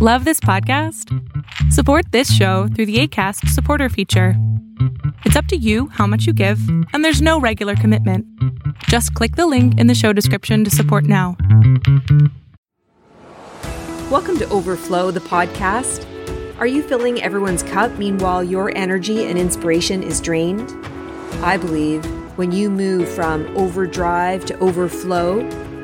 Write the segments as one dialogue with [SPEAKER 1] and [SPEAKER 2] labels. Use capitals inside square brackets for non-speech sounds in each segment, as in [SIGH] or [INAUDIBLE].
[SPEAKER 1] Love this podcast? Support this show through the ACAST supporter feature. It's up to you how much you give, and there's no regular commitment. Just click the link in the show description to support now.
[SPEAKER 2] Welcome to Overflow, the podcast. Are you filling everyone's cup meanwhile your energy and inspiration is drained? I believe when you move from overdrive to overflow,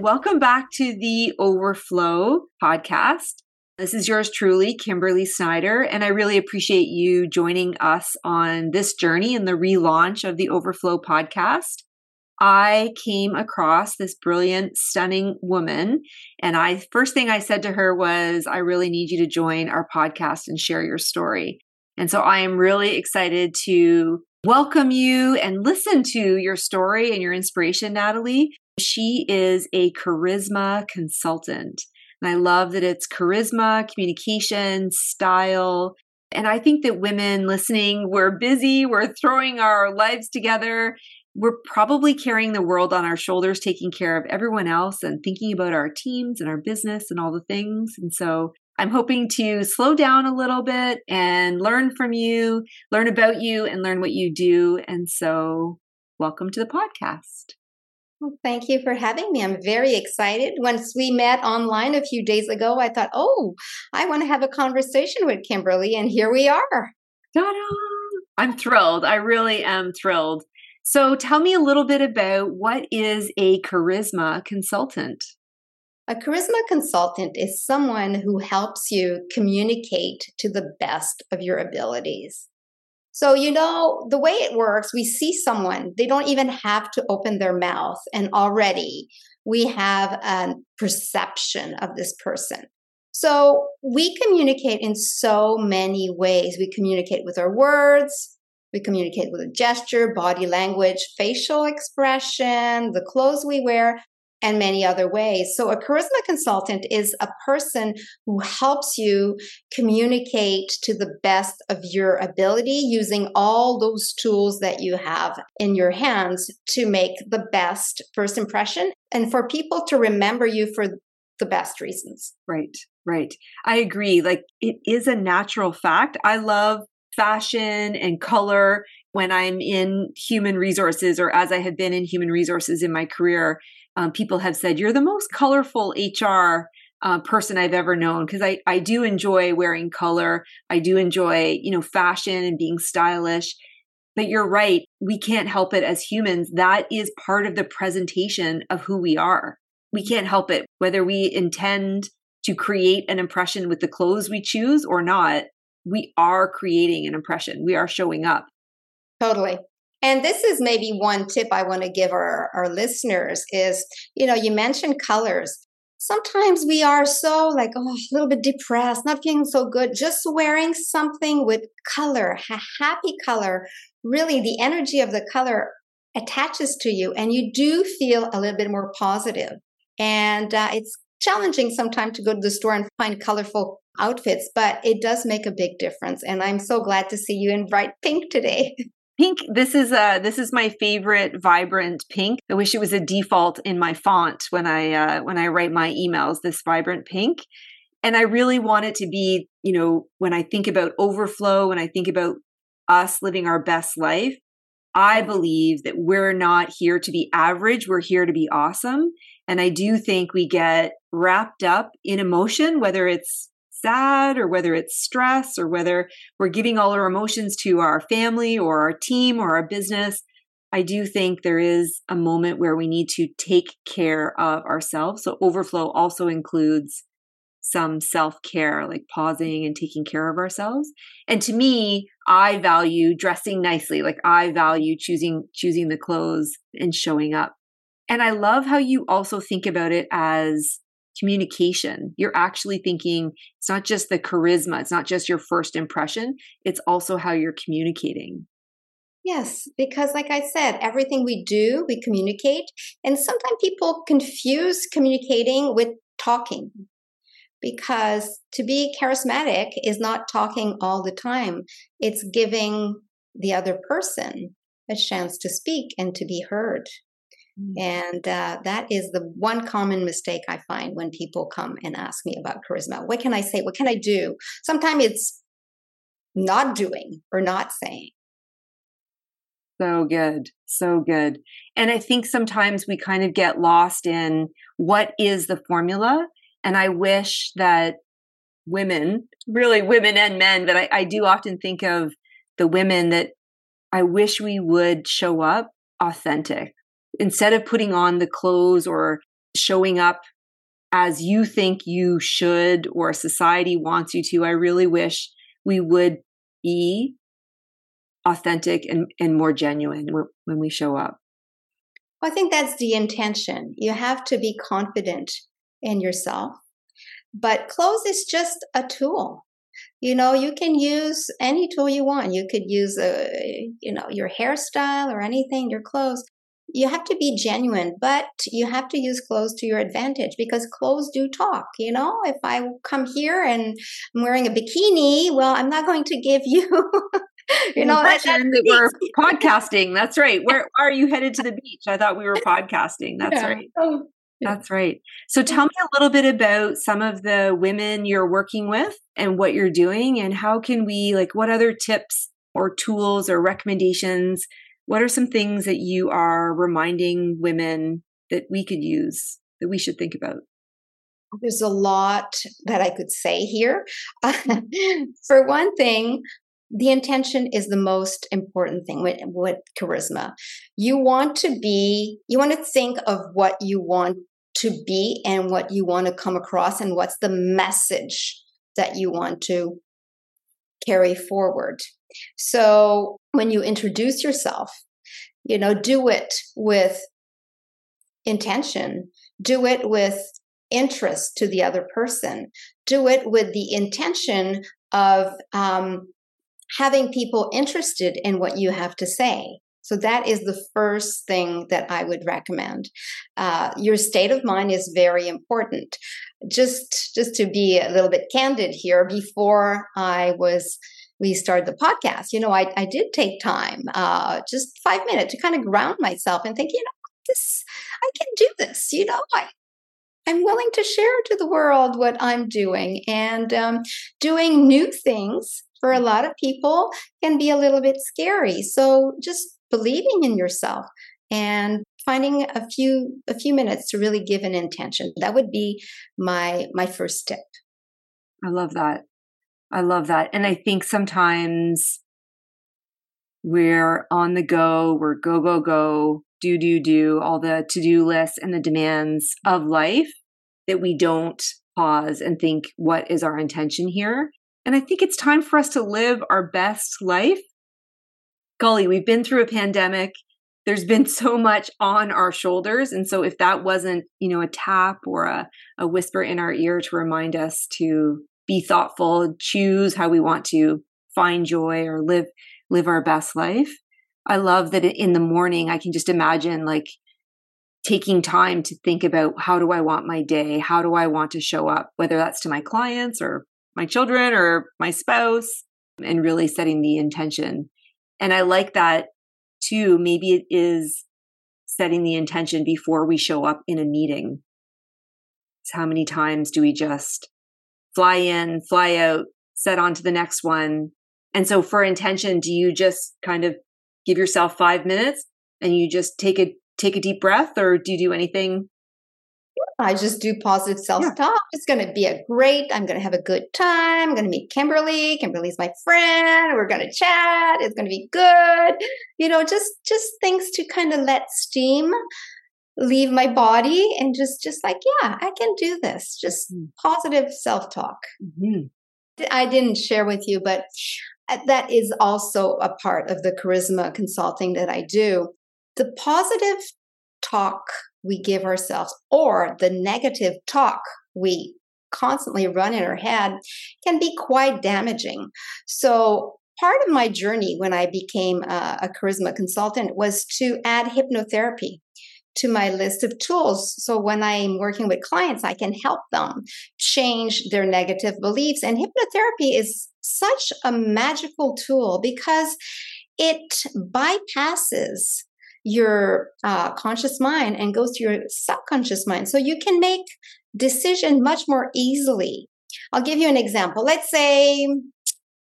[SPEAKER 2] Welcome back to the Overflow podcast. This is yours truly, Kimberly Snyder, and I really appreciate you joining us on this journey in the relaunch of the Overflow podcast. I came across this brilliant, stunning woman, and I first thing I said to her was, "I really need you to join our podcast and share your story." And so I am really excited to welcome you and listen to your story and your inspiration, Natalie. She is a charisma consultant. And I love that it's charisma, communication, style. And I think that women listening, we're busy, we're throwing our lives together. We're probably carrying the world on our shoulders, taking care of everyone else and thinking about our teams and our business and all the things. And so I'm hoping to slow down a little bit and learn from you, learn about you, and learn what you do. And so, welcome to the podcast.
[SPEAKER 3] Well, thank you for having me. I'm very excited. Once we met online a few days ago, I thought, oh, I want to have a conversation with Kimberly, and here we are.
[SPEAKER 2] Ta-da! I'm thrilled. I really am thrilled. So, tell me a little bit about what is a charisma consultant?
[SPEAKER 3] A charisma consultant is someone who helps you communicate to the best of your abilities. So, you know, the way it works, we see someone, they don't even have to open their mouth, and already we have a perception of this person. So, we communicate in so many ways. We communicate with our words, we communicate with a gesture, body language, facial expression, the clothes we wear, and many other ways. So, a charisma consultant is a person who helps you communicate to the best of your ability using all those tools that you have in your hands to make the best first impression and for people to remember you for the best reasons.
[SPEAKER 2] Right, right. I agree. Like, it is a natural fact. I love fashion and color when I'm in human resources or as I have been in human resources in my career um, people have said you're the most colorful HR uh, person I've ever known because I I do enjoy wearing color. I do enjoy you know fashion and being stylish. But you're right, we can't help it as humans. That is part of the presentation of who we are. We can't help it whether we intend to create an impression with the clothes we choose or not. We are creating an impression. We are showing up.
[SPEAKER 3] Totally. And this is maybe one tip I want to give our, our listeners is, you know, you mentioned colors. Sometimes we are so like, oh, a little bit depressed, not feeling so good. Just wearing something with color, a happy color, really the energy of the color attaches to you and you do feel a little bit more positive. And uh, it's challenging sometimes to go to the store and find colorful outfits, but it does make a big difference. And I'm so glad to see you in bright pink today. [LAUGHS]
[SPEAKER 2] pink this is uh this is my favorite vibrant pink. I wish it was a default in my font when i uh when i write my emails this vibrant pink. And i really want it to be you know when i think about overflow when i think about us living our best life i believe that we're not here to be average we're here to be awesome. And i do think we get wrapped up in emotion whether it's sad or whether it's stress or whether we're giving all our emotions to our family or our team or our business, I do think there is a moment where we need to take care of ourselves. So, overflow also includes some self care, like pausing and taking care of ourselves. And to me, I value dressing nicely. Like I value choosing choosing the clothes and showing up. And I love how you also think about it as communication. You're actually thinking it's not just the charisma, it's not just your first impression, it's also how you're communicating.
[SPEAKER 3] Yes, because like I said, everything we do, we communicate. And sometimes people confuse communicating with talking because to be charismatic is not talking all the time, it's giving the other person a chance to speak and to be heard. Mm. And uh, that is the one common mistake I find when people come and ask me about charisma. What can I say? What can I do? Sometimes it's not doing or not saying.
[SPEAKER 2] So good. So good. And I think sometimes we kind of get lost in what is the formula. And I wish that women, really women and men, but I, I do often think of the women that I wish we would show up authentic instead of putting on the clothes or showing up as you think you should or society wants you to. I really wish we would be authentic and, and more genuine when we show up.
[SPEAKER 3] Well, I think that's the intention. You have to be confident in yourself. But clothes is just a tool. You know, you can use any tool you want. You could use a, you know, your hairstyle or anything, your clothes. You have to be genuine, but you have to use clothes to your advantage because clothes do talk. You know, if I come here and I'm wearing a bikini, well, I'm not going to give you [LAUGHS]
[SPEAKER 2] you know that, that we're podcasting that's right. Where [LAUGHS] are you headed to the beach? I thought we were podcasting that's yeah. right. Oh, that's right. So tell me a little bit about some of the women you're working with and what you're doing and how can we like what other tips or tools or recommendations what are some things that you are reminding women that we could use that we should think about
[SPEAKER 3] there's a lot that I could say here. [LAUGHS] For one thing, the intention is the most important thing with, with charisma. You want to be, you want to think of what you want to be and what you want to come across and what's the message that you want to carry forward. So when you introduce yourself, you know, do it with intention, do it with interest to the other person, do it with the intention of um, having people interested in what you have to say. So that is the first thing that I would recommend. Uh, your state of mind is very important. Just just to be a little bit candid here, before I was we started the podcast, you know, I, I did take time, uh, just five minutes to kind of ground myself and think, you know, this I can do this. You know, I I'm willing to share to the world what I'm doing and um, doing new things for a lot of people can be a little bit scary. So just believing in yourself and finding a few a few minutes to really give an intention. That would be my my first tip.
[SPEAKER 2] I love that. I love that. And I think sometimes we're on the go, we're go, go, go, do, do, do, all the to do lists and the demands of life that we don't pause and think, what is our intention here? And I think it's time for us to live our best life. Golly, we've been through a pandemic. There's been so much on our shoulders. And so if that wasn't, you know, a tap or a, a whisper in our ear to remind us to be thoughtful, choose how we want to find joy or live live our best life. I love that in the morning I can just imagine like taking time to think about how do I want my day? How do I want to show up? Whether that's to my clients or my children or my spouse and really setting the intention. And I like that too. Maybe it is setting the intention before we show up in a meeting. It's how many times do we just fly in, fly out, set on to the next one? And so for intention, do you just kind of give yourself five minutes and you just take a take a deep breath or do you do anything
[SPEAKER 3] I just do positive self talk. Yeah. It's going to be a great, I'm going to have a good time. I'm going to meet Kimberly. Kimberly's my friend. We're going to chat. It's going to be good. You know, just, just things to kind of let steam leave my body and just, just like, yeah, I can do this. Just mm-hmm. positive self talk. Mm-hmm. I didn't share with you, but uh, that is also a part of the charisma consulting that I do. The positive talk we give ourselves or the negative talk we constantly run in our head can be quite damaging. So, part of my journey when I became a, a charisma consultant was to add hypnotherapy to my list of tools. So when I'm working with clients, I can help them change their negative beliefs. And hypnotherapy is such a magical tool because it bypasses your uh, conscious mind and goes to your subconscious mind. So you can make decision much more easily. I'll give you an example. Let's say,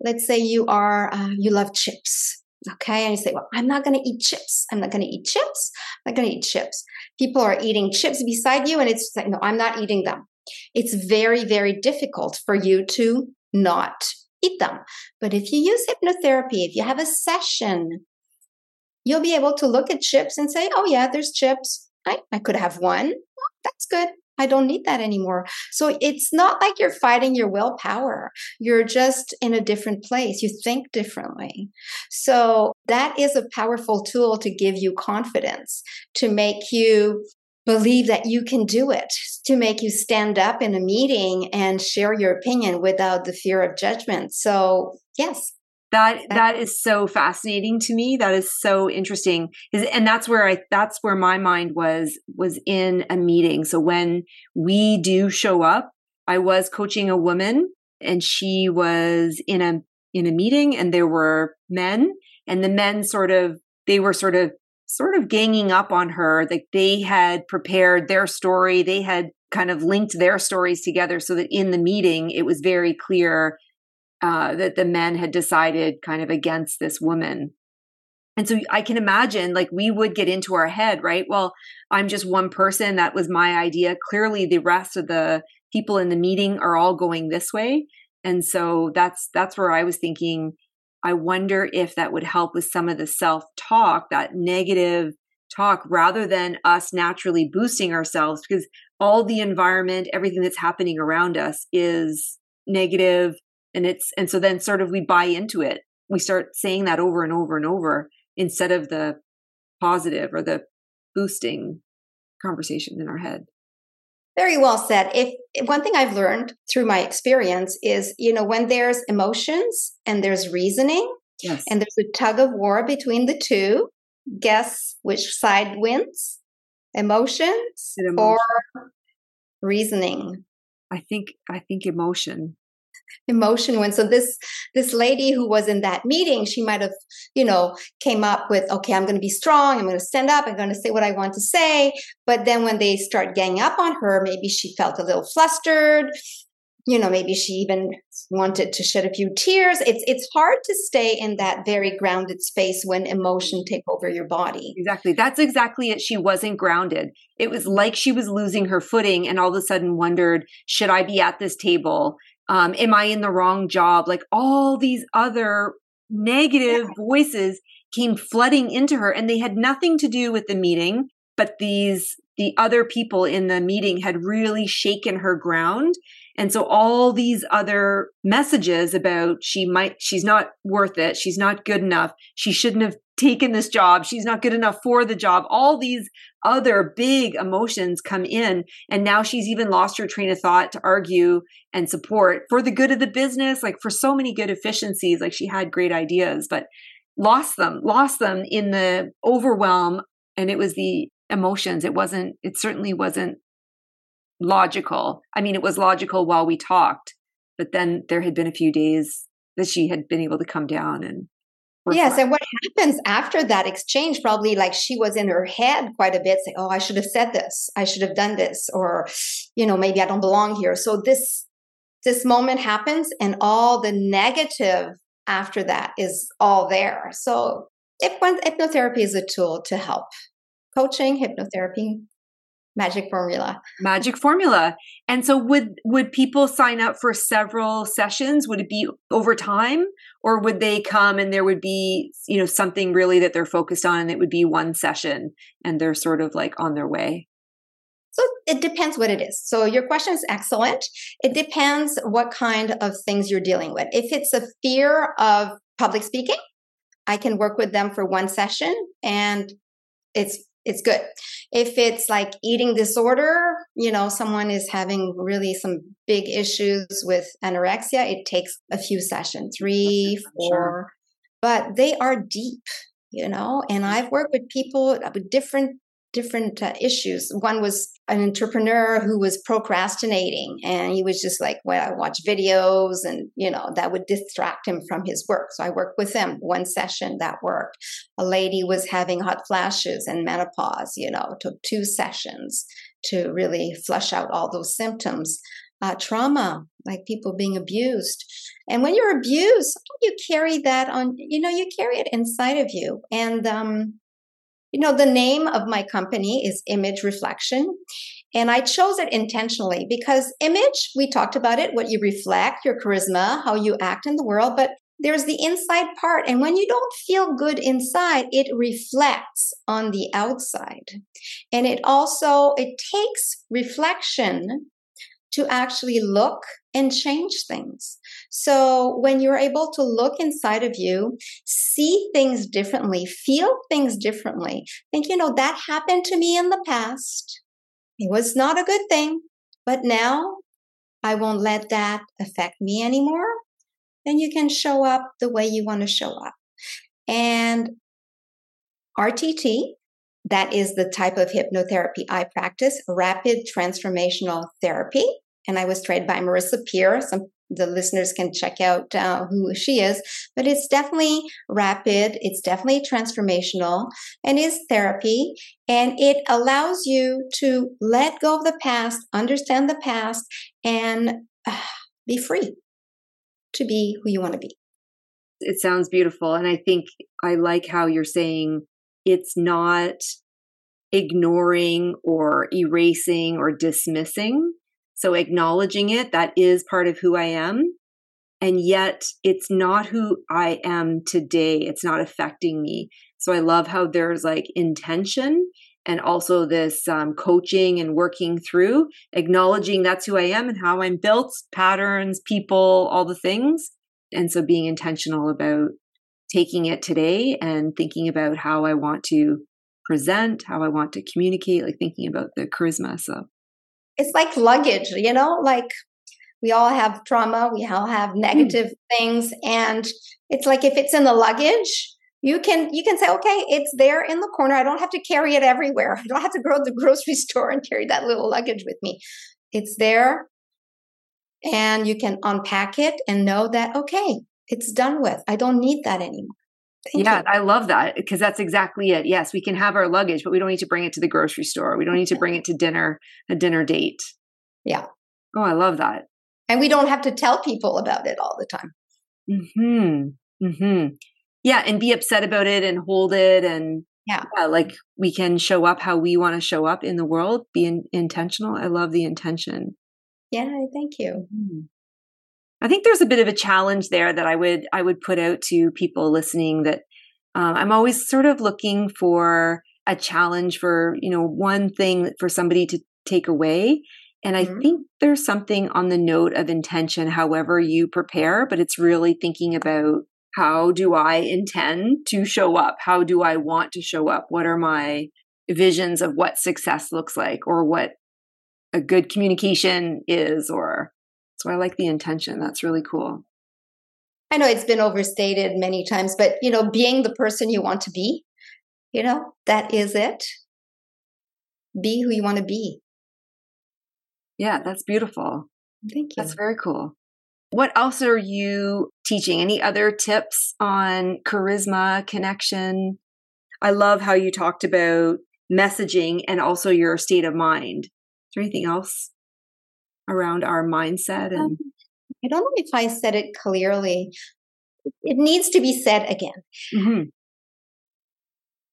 [SPEAKER 3] let's say you are, uh, you love chips. Okay. And you say, well, I'm not going to eat chips. I'm not going to eat chips. I'm not going to eat chips. People are eating chips beside you and it's like, no, I'm not eating them. It's very, very difficult for you to not eat them. But if you use hypnotherapy, if you have a session you'll be able to look at chips and say, oh, yeah, there's chips. I, I could have one. Well, that's good. I don't need that anymore. So it's not like you're fighting your willpower. You're just in a different place. You think differently. So that is a powerful tool to give you confidence, to make you believe that you can do it, to make you stand up in a meeting and share your opinion without the fear of judgment. So, yes,
[SPEAKER 2] that eh. that is so fascinating to me. That is so interesting. And that's where i that's where my mind was was in a meeting. So when we do show up i was coaching a woman and she was in a in a meeting and there were men and the men sort of they were sort of sort of ganging up on her. Like they had prepared their story. They had kind of linked their stories together so that in the meeting it was very clear uh, that the men had decided kind of against this woman. And so I can imagine like we would get into our head, right? Well, I'm just one person. That was my idea. Clearly, the rest of the people in the meeting are all going this way. And so that's that's where I was thinking I wonder if that would help with some of the self-talk, that negative talk rather than us naturally boosting ourselves because all the environment, everything that's happening around us is negative, and it's and so then sort of we buy into it. We start saying that over and over and over instead of the positive or the boosting conversation in our head.
[SPEAKER 3] Very well said. If one thing i've learned through my experience is you know when there's emotions and there's reasoning yes. and there's a tug of war between the two guess which side wins? Emotions emotion. or reasoning?
[SPEAKER 2] I think i think emotion
[SPEAKER 3] emotion went so this this lady who was in that meeting she might have you know came up with okay i'm going to be strong i'm going to stand up i'm going to say what i want to say. But then when they start ganging up on her maybe she felt a little flustered. You know maybe she even wanted to shed a few tears. It's it's hard to stay in that very grounded space when emotion take over your body.
[SPEAKER 2] Exactly. That's exactly it. She wasn't grounded. It was like she was losing her footing and all of a sudden wondered should i be at this table um, am I in the wrong job? Like all these other negative yeah. voices came flooding into her and they had nothing to do with the meeting, but these, the other people in the meeting had really shaken her ground. And so all these other messages about she might, she's not worth it. She's not good enough. She shouldn't have taken this job. She's not good enough for the job. All these other big emotions come in. And now she's even lost her train of thought to argue and support for the good of the business, like for so many good efficiencies. Like she had great ideas, but lost them, lost them in the overwhelm. And it was the emotions. It wasn't, it certainly wasn't logical. I mean, it was logical while we talked, but then there had been a few days that she had been able to come down and
[SPEAKER 3] Yes, and what happens after that exchange? Probably like she was in her head quite a bit, saying, "Oh, I should have said this. I should have done this," or, you know, maybe I don't belong here. So this this moment happens, and all the negative after that is all there. So, if one hypnotherapy is a tool to help, coaching, hypnotherapy, magic formula
[SPEAKER 2] magic formula and so would would people sign up for several sessions would it be over time or would they come and there would be you know something really that they're focused on and it would be one session and they're sort of like on their way
[SPEAKER 3] so it depends what it is. So your question is excellent. It depends what kind of things you're dealing with. If it's a fear of public speaking, I can work with them for one session and it's it's good. If it's like eating disorder, you know, someone is having really some big issues with anorexia, it takes a few sessions, three, four, sure. but they are deep, you know, and I've worked with people uh, with different different uh, issues. One was an entrepreneur who was procrastinating and he was just like, well, I watch videos and, you know, that would distract him from his work. So I worked with him one session that worked. A lady was having hot flashes and menopause, you know, took two sessions to really flush out all those symptoms. Uh, trauma, like people being abused. And when you're abused, you carry that on, you know, you carry it inside of you. And um, you know, the name of my company is Image Reflection. And I chose it intentionally because image, we talked about it, what you reflect, your charisma, how you act in the world, but there's the inside part. And when you don't feel good inside, it reflects on the outside. And it also, it takes reflection to actually look and change things. So when you're able to look inside of you, see things differently, feel things differently, think, you know, that happened to me in the past. It was not a good thing, but now I won't let that affect me anymore. Then you can show up the way you want to show up. And RTT, that is the type of hypnotherapy I practice, rapid transformational therapy and I was trained by Marissa Peer. Some the listeners can check out uh, who she is, but it's definitely rapid. It's definitely transformational and is therapy. And it allows you to let go of the past, understand the past, and uh, be free to be who you want to be.
[SPEAKER 2] It sounds beautiful. And I think I like how you're saying it's not ignoring or erasing or dismissing so acknowledging it, that is part of who I am. And yet it's not who I am today. It's not affecting me. So I love how there's like intention and also this um, coaching and working through, acknowledging that's who I am and how I'm built, patterns, people, all the things. And so being intentional about taking it today and thinking about how I want to present, how I want to communicate, like thinking about the charisma. So
[SPEAKER 3] it's like luggage, you know, like we all have trauma, we all have hmm. negative mm. things. And it's like if it's in the luggage, you can you can say, okay, it's there in the corner. I don't have to carry it everywhere. I don't have to go to the grocery [LAUGHS] store and carry that little luggage with me. It's there. And you can unpack it and know that, okay, it's done with. I don't need that anymore.
[SPEAKER 2] Thank yeah, you. I love that because that's exactly it. Yes, we can have our luggage, but we don't need to bring it to the grocery store. We don't need to bring it to dinner, a dinner date.
[SPEAKER 3] Yeah.
[SPEAKER 2] Oh, I love that.
[SPEAKER 3] And we don't have to tell people about it all the time.
[SPEAKER 2] Hmm. Hmm. Yeah, and be upset about it and hold it and
[SPEAKER 3] yeah.
[SPEAKER 2] yeah, like we can show up how we want to show up in the world. Be in, intentional. I love the intention.
[SPEAKER 3] Yeah, thank you. Mm-hmm.
[SPEAKER 2] I think there's a bit of a challenge there that I would I would put out to people listening that um, I'm always sort of looking for a challenge for you know one thing for somebody to take away and I mm-hmm. think there's something on the note of intention, however you prepare, but it's really thinking about how do I intend to show up? How do I want to show up? What are my visions of what success looks like or what a good communication is or so I like the intention. That's really cool.
[SPEAKER 3] I know it's been overstated many times, but you know, being the person you want to be, you know, that is it. Be who you want to be.
[SPEAKER 2] Yeah, that's beautiful.
[SPEAKER 3] Thank
[SPEAKER 2] you. That's very cool. What else are you teaching? Any other tips on charisma, connection? I love how you talked about messaging and also your state of mind. Is there anything else around our mindset and um,
[SPEAKER 3] i don't know if i said it clearly it needs to be said again mm-hmm.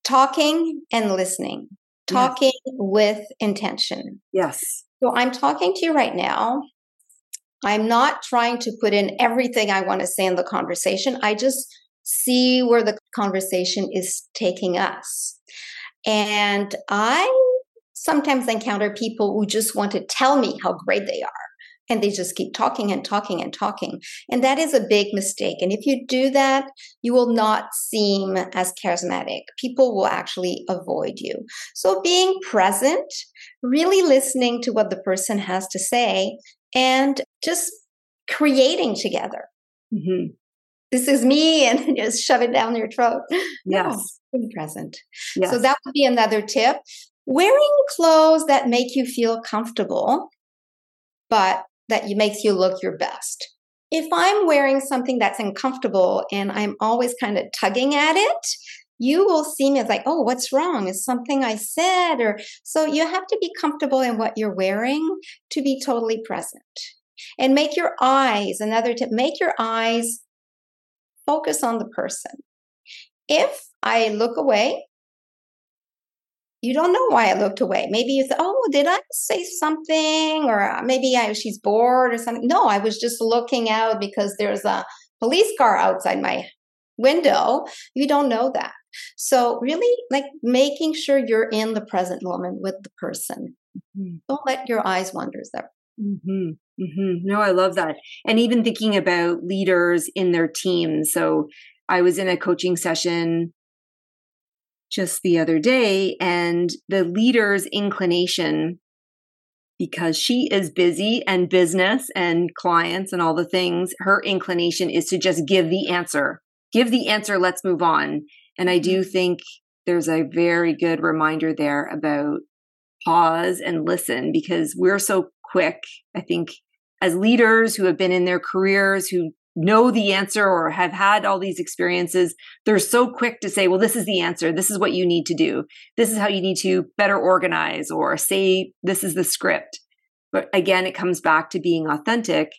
[SPEAKER 3] talking and listening talking yes. with intention.
[SPEAKER 2] Yes.
[SPEAKER 3] So I'm talking to you right now. I'm not trying to put in everything I want to say in the conversation. I just see where the conversation is taking us. And I sometimes I encounter people who just want to tell me how great they are. And they just keep talking and talking and talking. And that is a big mistake. And if you do that, you will not seem as charismatic. People will actually avoid you. So being present, really listening to what the person has to say, and just creating together. Mm-hmm. This is me, [LAUGHS] and just shove it down your throat.
[SPEAKER 2] Yes.
[SPEAKER 3] No, be present. Yes. So that would be another tip. Wearing clothes that make you feel comfortable, but that makes you look your best. If I'm wearing something that's uncomfortable and I'm always kind of tugging at it, you will see me as like, oh, what's wrong? Is something I said? Or so you have to be comfortable in what you're wearing to be totally present. And make your eyes, another tip, make your eyes focus on the person. If I look away, you don't know why I looked away. Maybe you thought, oh, did I say something? Or maybe I, she's bored or something. No, I was just looking out because there's a police car outside my window. You don't know that. So, really, like making sure you're in the present moment with the person. Mm-hmm. Don't let your eyes wander there.
[SPEAKER 2] Mm-hmm. Mm-hmm. No, I love that. And even thinking about leaders in their teams. So, I was in a coaching session just the other day, and the leader's inclination, because she is busy and business and clients and all the things, her inclination is to just give the answer. Give the answer, let's move on. And I do mm-hmm. think there's a very good reminder there about pause and listen because we're so quick. I think as leaders who have been in their careers, who know the answer or have had all these experiences, they're so quick to say, well, this is the answer. This is what you need to do. This is how you need to better organize or say, this is the script. But again, it comes back to being authentic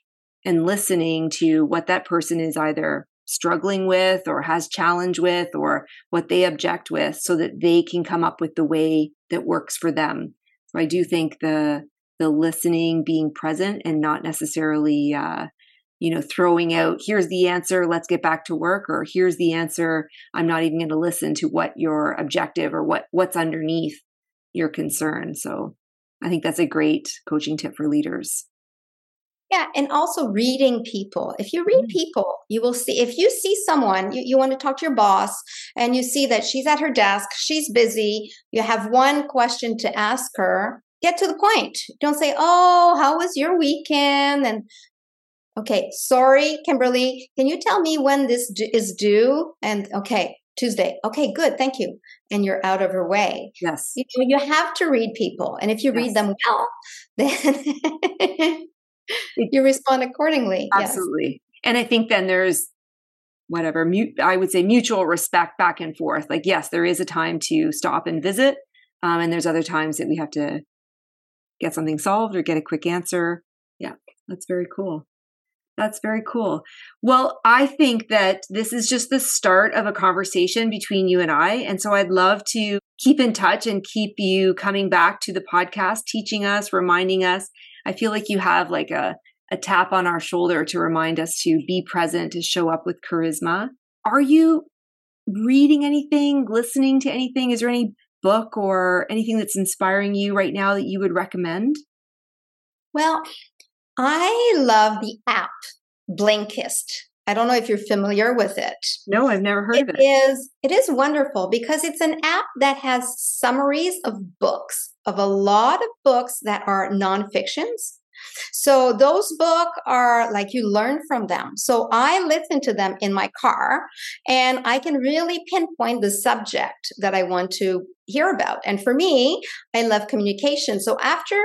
[SPEAKER 2] and listening to what that person is either struggling with or has challenge with or what they object with so that they can come up with the way that works for them so i do think the the listening being present and not necessarily uh, you know throwing out here's the answer let's get back to work or here's the answer i'm not even going to listen to what your objective or what what's underneath your concern so i think that's a great coaching tip for leaders
[SPEAKER 3] yeah, and also reading people. If you read mm. people, you will see, if you see someone, you, you want to talk to your boss and you see that she's at her desk, she's busy, you have one question to ask her, get to the point. Don't say, oh, how was your weekend? And okay, sorry, Kimberly, can you tell me when this is due? And okay, Tuesday. Okay, good. Thank you. And you're out of her way.
[SPEAKER 2] Yes.
[SPEAKER 3] You, know, you have to read people. And if you yes. read them well, [LAUGHS] then you respond accordingly.
[SPEAKER 2] Absolutely. Yes. And I think then there's whatever, mute, I would say mutual respect back and forth. Like, yes, there is a time to stop and visit. Um, and there's other times that we have to get something solved or get a quick answer. Yeah, that's very cool. That's very cool. Well, I think that this is just the start of a conversation between you and I. And so I'd love to keep in touch and keep you coming back to the podcast, teaching us, reminding us, I feel like you have like a, a tap on our shoulder to remind us to be present, to show up with charisma. Are you reading anything, listening to anything? Is there any book or anything that's inspiring you right now that you would recommend?
[SPEAKER 3] Well, I love the app Blinkist. I don't know if you're familiar with it.
[SPEAKER 2] No, I've never heard
[SPEAKER 3] it
[SPEAKER 2] of it.
[SPEAKER 3] Is it is wonderful because it's an app that has summaries of books of a lot of books that are nonfictions. So those books are like you learn from them. So I listen to them in my car and I can really pinpoint the subject that I want to hear about. And for me, I love communication. So after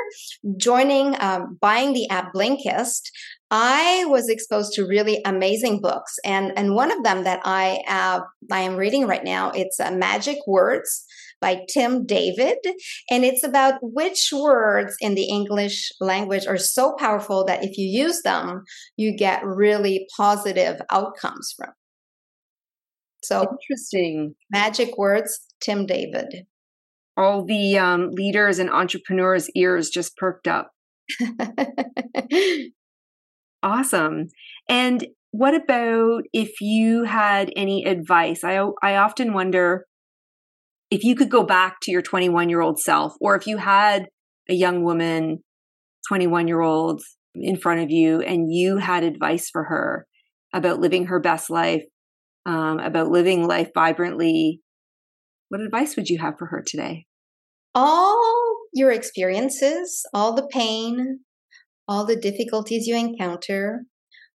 [SPEAKER 3] joining, um, buying the app Blinkist, I was exposed to really amazing books, and and one of them that I uh, I am reading right now. It's uh, Magic Words by Tim David, and it's about which words in the English language are so powerful that if you use them, you get really positive outcomes from. So
[SPEAKER 2] interesting.
[SPEAKER 3] Magic Words, Tim David.
[SPEAKER 2] all the um, leaders and entrepreneurs' ears just perked up. [LAUGHS] awesome. And what about if you had any advice? I I often wonder if you could go back to your 21 year old self, or if you had a young woman, 21 year old in front of you, and you had advice for her about living her best life, um, about living life vibrantly, what advice would you have for her today?
[SPEAKER 3] All your experiences, all the pain, all the difficulties you encounter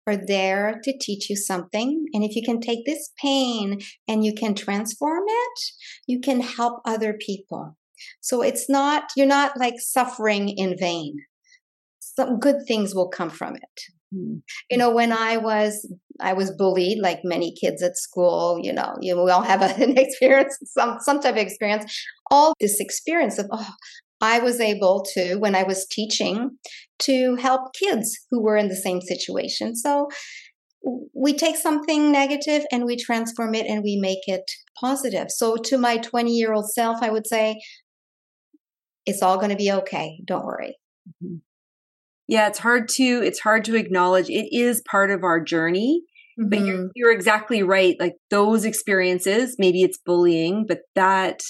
[SPEAKER 3] are there to teach you something. And if you can take this pain and you can transform it, you can help other people. So it's not, you're not like suffering in vain. Some good things will come from it. Mm-hmm. You know, when I was I was bullied like many kids at school, you know, you we all have [LAUGHS] an experience, some some type of experience. All this experience of oh, I was able to, when I was teaching, to help kids who were in the same situation. So we take something negative and we transform it and we make it positive. So to my 20 year old self, I would say, it's all going to be okay. Don't worry. Mm-hmm.
[SPEAKER 2] Yeah, it's hard to it's hard to acknowledge. It is part of our journey. Mm-hmm. But you're, mm-hmm. you're exactly right. Like those experiences, maybe it's bullying, but that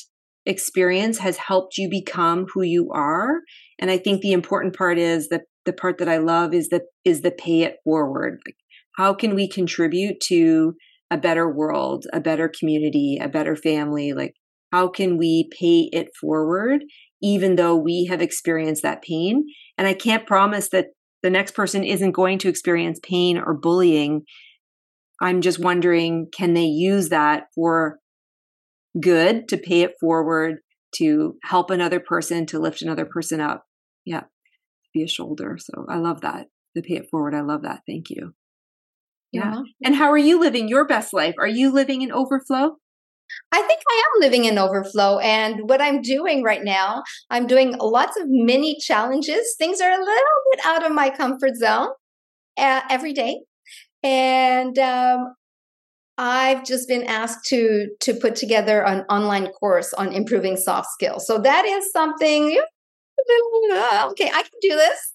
[SPEAKER 2] experience has helped you become who you are. And I think the important part is that the part that I love is the is the pay it forward. Like how can we contribute to a better world, a better community, a better family? Like how can we pay it forward even though we have experienced that pain? And I can't promise that the next person isn't going to experience pain or bullying. I'm just wondering can they use that for good to pay it forward, to help another person, to lift another person up. Yeah, be a shoulder. So I love that. To pay it forward. I love that. Thank you. Yeah. yeah. And how are you living your best life? Are you living in overflow?
[SPEAKER 3] I think I am living in overflow. And what I'm doing right now, I'm doing lots of mini challenges. Things are a little bit out of my comfort zone uh, every day. And um, I've just been asked to to put together an online course on improving soft skills. So that is something. [LAUGHS] Okay, I can do this.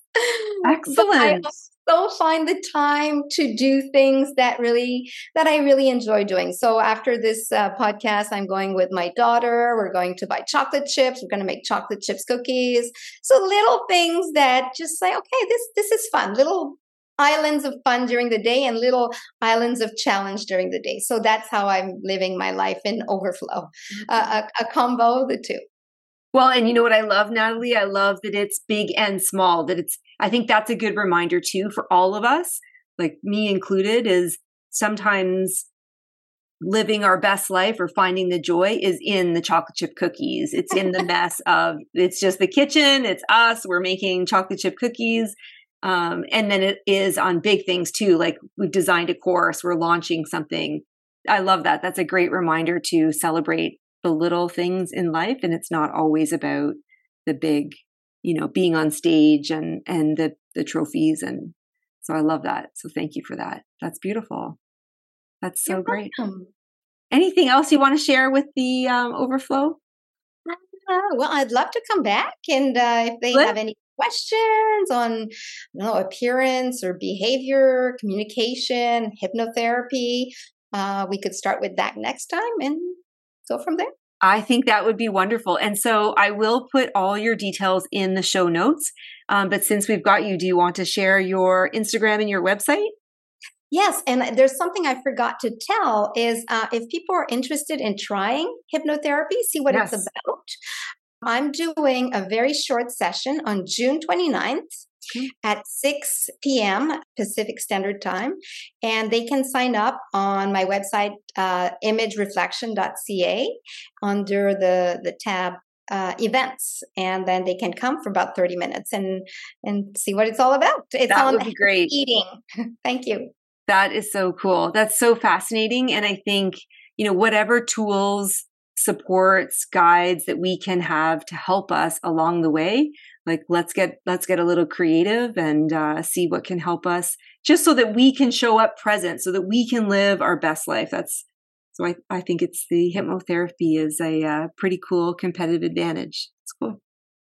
[SPEAKER 2] Excellent.
[SPEAKER 3] So find the time to do things that really that I really enjoy doing. So after this uh, podcast, I'm going with my daughter. We're going to buy chocolate chips. We're going to make chocolate chips cookies. So little things that just say, okay, this this is fun. Little islands of fun during the day and little islands of challenge during the day. So that's how I'm living my life in overflow, mm-hmm. uh, a, a combo of the two.
[SPEAKER 2] Well, and you know what I love, Natalie? I love that it's big and small, that it's, I think that's a good reminder too for all of us, like me included, is sometimes living our best life or finding the joy is in the chocolate chip cookies. It's in the [LAUGHS] mess of, it's just the kitchen, it's us, we're making chocolate chip cookies. Um, and then it is on big things too. Like we've designed a course, we're launching something. I love that. That's a great reminder to celebrate the little things in life. And it's not always about the big, you know, being on stage and, and the, the trophies. And so I love that. So thank you for that. That's beautiful. That's so You're great. Welcome. Anything else you want to share with the um, overflow?
[SPEAKER 3] Uh, well, I'd love to come back and uh, if they have any questions on you know, appearance or behavior, communication, hypnotherapy, uh, we could start with that next time and go from there.
[SPEAKER 2] I think that would be wonderful. And so I will put all your details in the show notes. Um, but since we've got you, do you want to share your Instagram and your website?
[SPEAKER 3] Yes, and there's something I forgot to tell is uh, if people are interested in trying hypnotherapy, see what yes. it's about. I'm doing a very short session on June 29th okay. at 6 p.m. Pacific Standard Time. And they can sign up on my website, uh, imagereflection.ca, under the, the tab uh, events, and then they can come for about 30 minutes and and see what it's all about. It's
[SPEAKER 2] that on would be great.
[SPEAKER 3] eating. [LAUGHS] Thank you.
[SPEAKER 2] That is so cool. That's so fascinating. And I think, you know, whatever tools supports guides that we can have to help us along the way like let's get let's get a little creative and uh, see what can help us just so that we can show up present so that we can live our best life that's So I, I think it's the hypnotherapy is a uh, pretty cool competitive advantage. It's cool.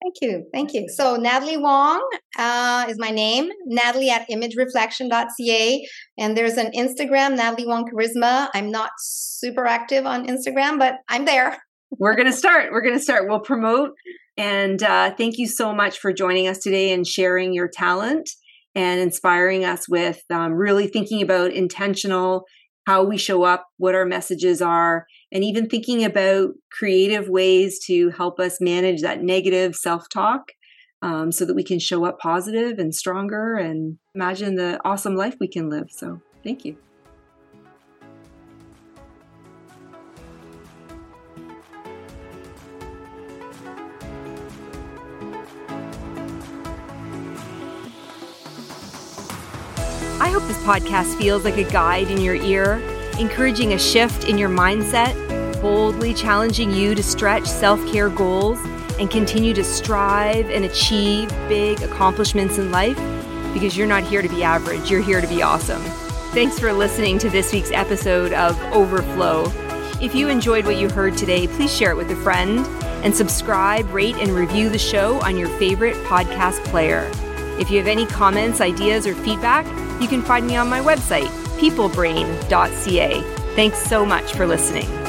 [SPEAKER 3] Thank you. Thank you. So Natalie Wong uh, is my name, Natalie at imagereflection.ca. And there's an Instagram, Natalie Wong Charisma. I'm not super active on Instagram, but I'm there.
[SPEAKER 2] We're going to start. We're going to start. We'll promote. And uh, thank you so much for joining us today and sharing your talent and inspiring us with um, really thinking about intentional how we show up, what our messages are, and even thinking about creative ways to help us manage that negative self talk um, so that we can show up positive and stronger and imagine the awesome life we can live. So, thank you. This podcast feels like a guide in your ear, encouraging a shift in your mindset, boldly challenging you to stretch self care goals and continue to strive and achieve big accomplishments in life because you're not here to be average, you're here to be awesome. Thanks for listening to this week's episode of Overflow. If you enjoyed what you heard today, please share it with a friend and subscribe, rate, and review the show on your favorite podcast player. If you have any comments, ideas, or feedback, you can find me on my website, peoplebrain.ca. Thanks so much for listening.